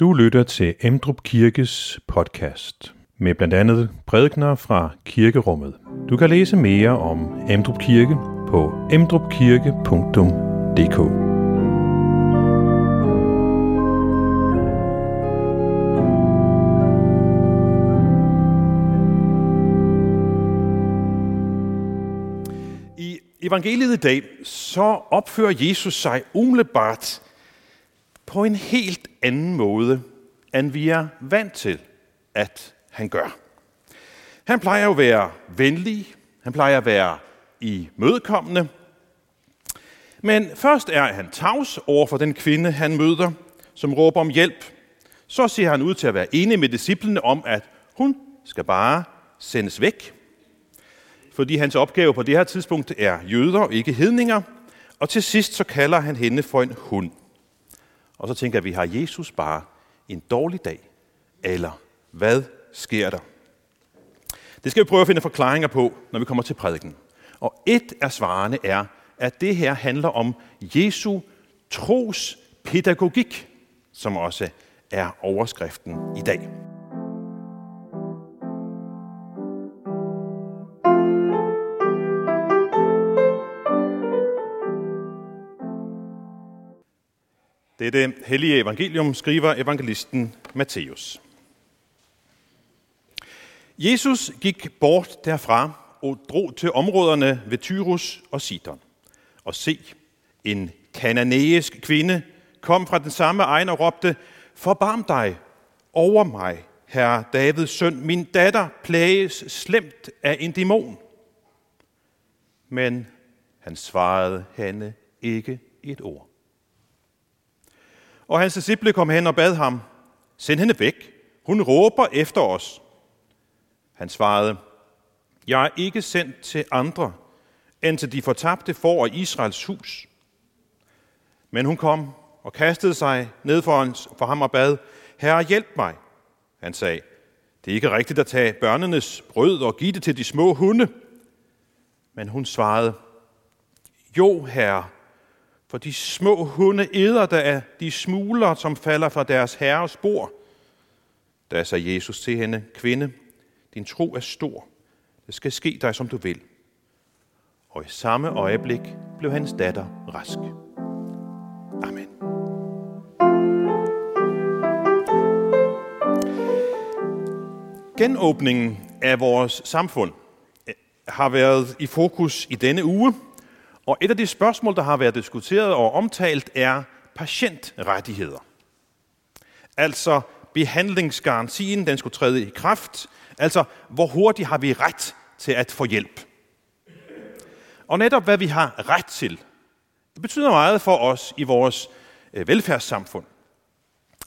Du lytter til Emdrup Kirkes podcast med blandt andet prædikner fra kirkerummet. Du kan læse mere om Emdrup Kirke på emdrupkirke.dk. I evangeliet i dag, så opfører Jesus sig umiddelbart på en helt anden måde, end vi er vant til, at han gør. Han plejer jo at være venlig, han plejer at være i mødekommende, men først er han tavs over for den kvinde, han møder, som råber om hjælp. Så ser han ud til at være enig med disciplene om, at hun skal bare sendes væk. Fordi hans opgave på det her tidspunkt er jøder og ikke hedninger. Og til sidst så kalder han hende for en hund. Og så tænker vi, har Jesus bare en dårlig dag? Eller hvad sker der? Det skal vi prøve at finde forklaringer på, når vi kommer til prædiken. Og et af svarene er, at det her handler om Jesu trospædagogik, som også er overskriften i dag. Dette hellige evangelium skriver evangelisten Matthæus. Jesus gik bort derfra og drog til områderne ved Tyrus og Sidon. Og se, en kananæisk kvinde kom fra den samme egen og råbte, Forbarm dig over mig, herre Davids søn, min datter plages slemt af en dæmon. Men han svarede hende ikke et ord. Og hans disciple kom hen og bad ham, send hende væk. Hun råber efter os. Han svarede, jeg er ikke sendt til andre, end til de fortabte for og Israels hus. Men hun kom og kastede sig ned for, hans, for ham og bad, Herre, hjælp mig. Han sagde, det er ikke rigtigt at tage børnenes brød og give det til de små hunde. Men hun svarede, jo, herre, for de små hunde æder der af de smuler, som falder fra deres herres bord. Da sagde Jesus til hende, kvinde, din tro er stor. Det skal ske dig, som du vil. Og i samme øjeblik blev hans datter rask. Amen. Genåbningen af vores samfund øh, har været i fokus i denne uge, og et af de spørgsmål, der har været diskuteret og omtalt, er patientrettigheder. Altså behandlingsgarantien, den skulle træde i kraft. Altså, hvor hurtigt har vi ret til at få hjælp? Og netop hvad vi har ret til, det betyder meget for os i vores øh, velfærdssamfund.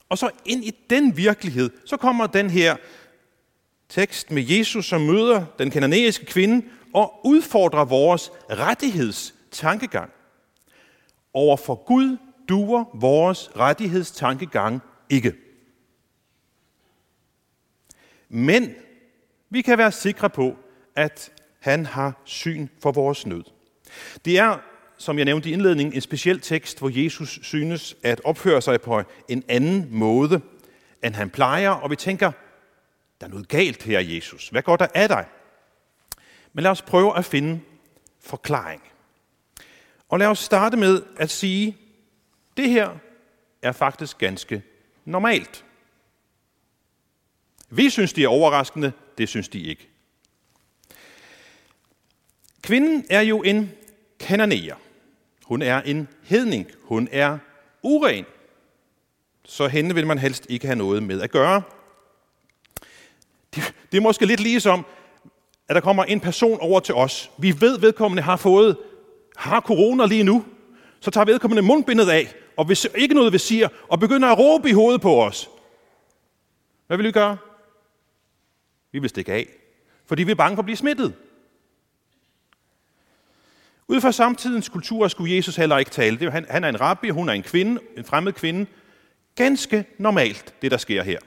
Og så ind i den virkelighed, så kommer den her tekst med Jesus, som møder den kananæiske kvinde og udfordrer vores tankegang. Over for Gud duer vores rettighedstankegang ikke. Men vi kan være sikre på, at han har syn for vores nød. Det er, som jeg nævnte i indledningen, en speciel tekst, hvor Jesus synes at opføre sig på en anden måde, end han plejer, og vi tænker, der er noget galt her, Jesus. Hvad går der af dig? Men lad os prøve at finde forklaring. Og lad os starte med at sige, det her er faktisk ganske normalt. Vi synes, de er overraskende, det synes de ikke. Kvinden er jo en kananæer. Hun er en hedning. Hun er uren. Så hende vil man helst ikke have noget med at gøre. Det, det er måske lidt ligesom, at der kommer en person over til os. Vi ved, vedkommende har fået har corona lige nu. Så tager vedkommende mundbindet af, og hvis ikke noget vil sige, og begynder at råbe i hovedet på os. Hvad vil vi gøre? Vi vil stikke af, fordi vi er bange for at blive smittet. Ud fra samtidens kultur skulle Jesus heller ikke tale. Det er, han, han er en rabbi, hun er en kvinde, en fremmed kvinde. Ganske normalt, det der sker her.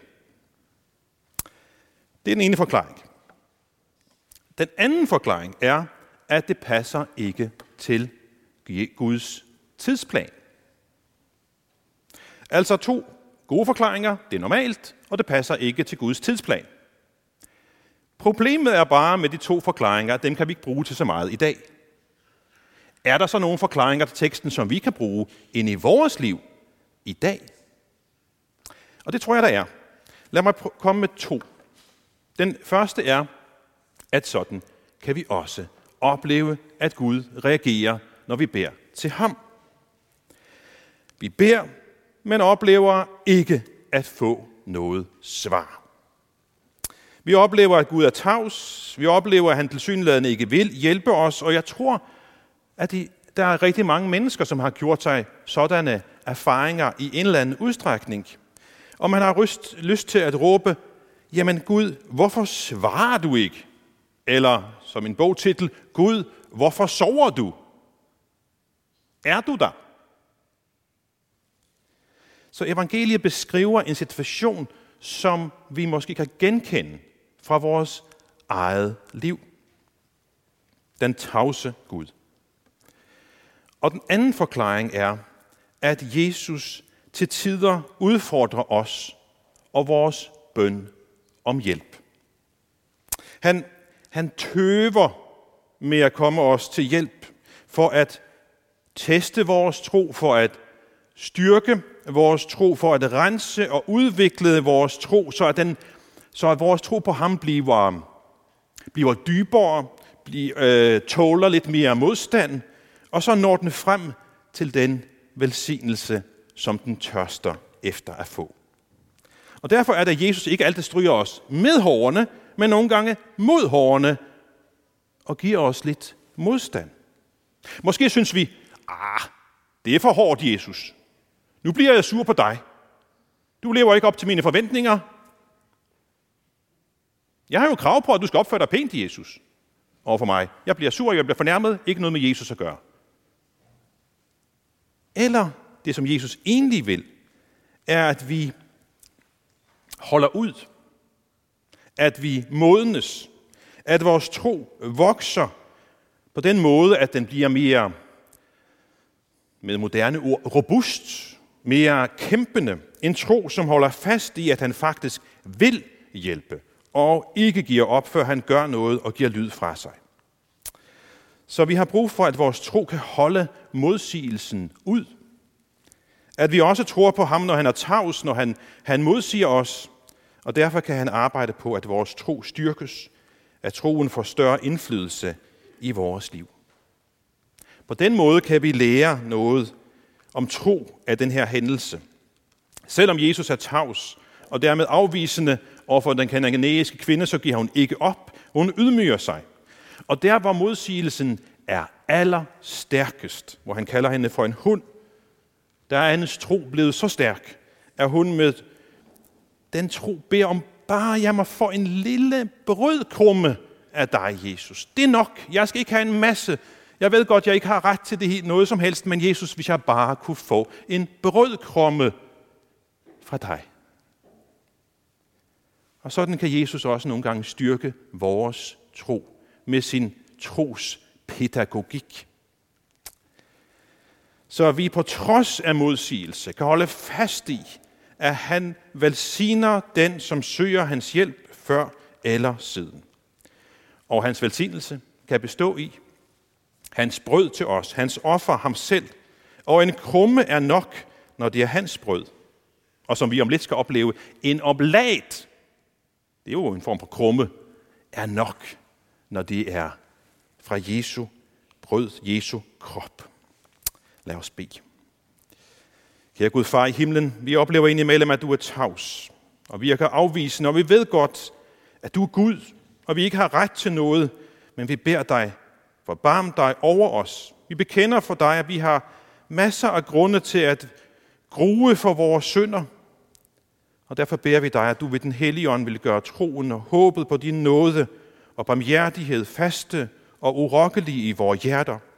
Det er den ene forklaring. Den anden forklaring er, at det passer ikke til Guds tidsplan. Altså to gode forklaringer, det er normalt, og det passer ikke til Guds tidsplan. Problemet er bare med de to forklaringer, at dem kan vi ikke bruge til så meget i dag. Er der så nogle forklaringer til teksten, som vi kan bruge ind i vores liv i dag? Og det tror jeg, der er. Lad mig komme med to. Den første er, at sådan kan vi også opleve, at Gud reagerer, når vi beder til ham. Vi beder, men oplever ikke at få noget svar. Vi oplever, at Gud er tavs. Vi oplever, at han tilsyneladende ikke vil hjælpe os. Og jeg tror, at der er rigtig mange mennesker, som har gjort sig sådanne erfaringer i en eller anden udstrækning. Og man har lyst, lyst til at råbe, jamen Gud, hvorfor svarer du ikke? Eller som en bogtitel, Gud, hvorfor sover du? Er du der? Så evangeliet beskriver en situation, som vi måske kan genkende fra vores eget liv. Den tavse Gud. Og den anden forklaring er, at Jesus til tider udfordrer os og vores bøn om hjælp. Han, han tøver med at komme os til hjælp for at teste vores tro, for at styrke vores tro, for at rense og udvikle vores tro, så at, den, så at vores tro på ham bliver, bliver dybere, bliver, øh, tåler lidt mere modstand, og så når den frem til den velsignelse, som den tørster efter at få. Og derfor er det, at Jesus ikke altid stryger os med hårene, men nogle gange mod hårene, og giver os lidt modstand. Måske synes vi, ah, det er for hårdt, Jesus. Nu bliver jeg sur på dig. Du lever ikke op til mine forventninger. Jeg har jo krav på, at du skal opføre dig pænt, Jesus, over for mig. Jeg bliver sur, jeg bliver fornærmet. Ikke noget med Jesus at gøre. Eller det, som Jesus egentlig vil, er, at vi holder ud. At vi modnes. At vores tro vokser på den måde, at den bliver mere, med moderne ord, robust, mere kæmpende. En tro, som holder fast i, at han faktisk vil hjælpe, og ikke giver op, før han gør noget og giver lyd fra sig. Så vi har brug for, at vores tro kan holde modsigelsen ud. At vi også tror på ham, når han er tavs, når han, han modsiger os. Og derfor kan han arbejde på, at vores tro styrkes, at troen får større indflydelse i vores liv. På den måde kan vi lære noget om tro af den her hændelse. Selvom Jesus er tavs og dermed afvisende overfor den kananæiske kvinde, så giver hun ikke op. Hun ydmyger sig. Og der, hvor modsigelsen er allerstærkest, hvor han kalder hende for en hund, der er hendes tro blevet så stærk, at hun med den tro beder om, bare jeg må få en lille brødkrumme af dig, Jesus. Det er nok. Jeg skal ikke have en masse. Jeg ved godt, jeg ikke har ret til det helt noget som helst, men Jesus, hvis jeg bare kunne få en brødkrumme fra dig. Og sådan kan Jesus også nogle gange styrke vores tro med sin trospædagogik så vi på trods af modsigelse kan holde fast i, at han velsigner den, som søger hans hjælp før eller siden. Og hans velsignelse kan bestå i hans brød til os, hans offer ham selv, og en krumme er nok, når det er hans brød. Og som vi om lidt skal opleve, en oblat, det er jo en form for krumme, er nok, når det er fra Jesu brød, Jesu krop. Lad os bede. Kære Gud far i himlen, vi oplever indimellem, at du er tavs, og vi kan afvise, når vi ved godt, at du er Gud, og vi ikke har ret til noget, men vi beder dig, forbarm dig over os. Vi bekender for dig, at vi har masser af grunde til at grue for vores synder, og derfor beder vi dig, at du ved den hellige ånd vil gøre troen og håbet på din nåde og barmhjertighed faste og urokkelige i vores hjerter –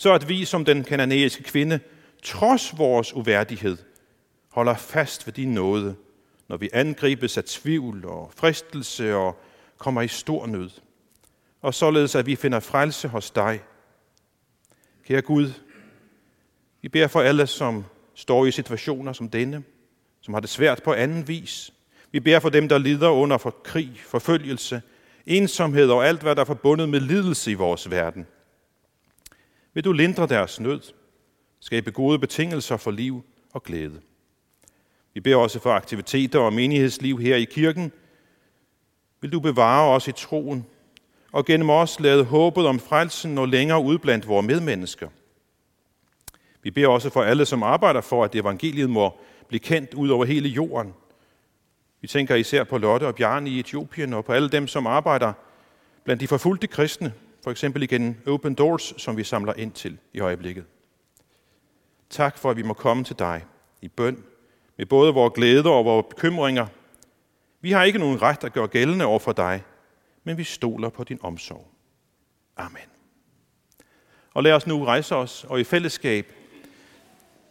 så at vi som den kananæiske kvinde, trods vores uværdighed, holder fast ved din nåde, når vi angribes af tvivl og fristelse og kommer i stor nød. Og således at vi finder frelse hos dig. Kære Gud, vi beder for alle, som står i situationer som denne, som har det svært på anden vis. Vi beder for dem, der lider under for krig, forfølgelse, ensomhed og alt, hvad der er forbundet med lidelse i vores verden. Vil du lindre deres nød, skabe gode betingelser for liv og glæde. Vi beder også for aktiviteter og menighedsliv her i kirken. Vil du bevare os i troen, og gennem os lade håbet om frelsen nå længere ud blandt vores medmennesker. Vi beder også for alle, som arbejder for, at evangeliet må blive kendt ud over hele jorden. Vi tænker især på Lotte og Bjarne i Etiopien, og på alle dem, som arbejder blandt de forfulgte kristne, for eksempel igen Open Doors, som vi samler ind til i øjeblikket. Tak for, at vi må komme til dig i bøn, med både vores glæder og vores bekymringer. Vi har ikke nogen ret at gøre gældende over for dig, men vi stoler på din omsorg. Amen. Og lad os nu rejse os og i fællesskab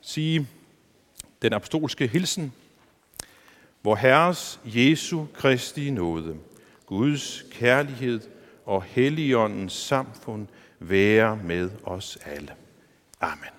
sige den apostolske hilsen, hvor Herres Jesu Kristi nåde, Guds kærlighed og Helligåndens samfund være med os alle. Amen.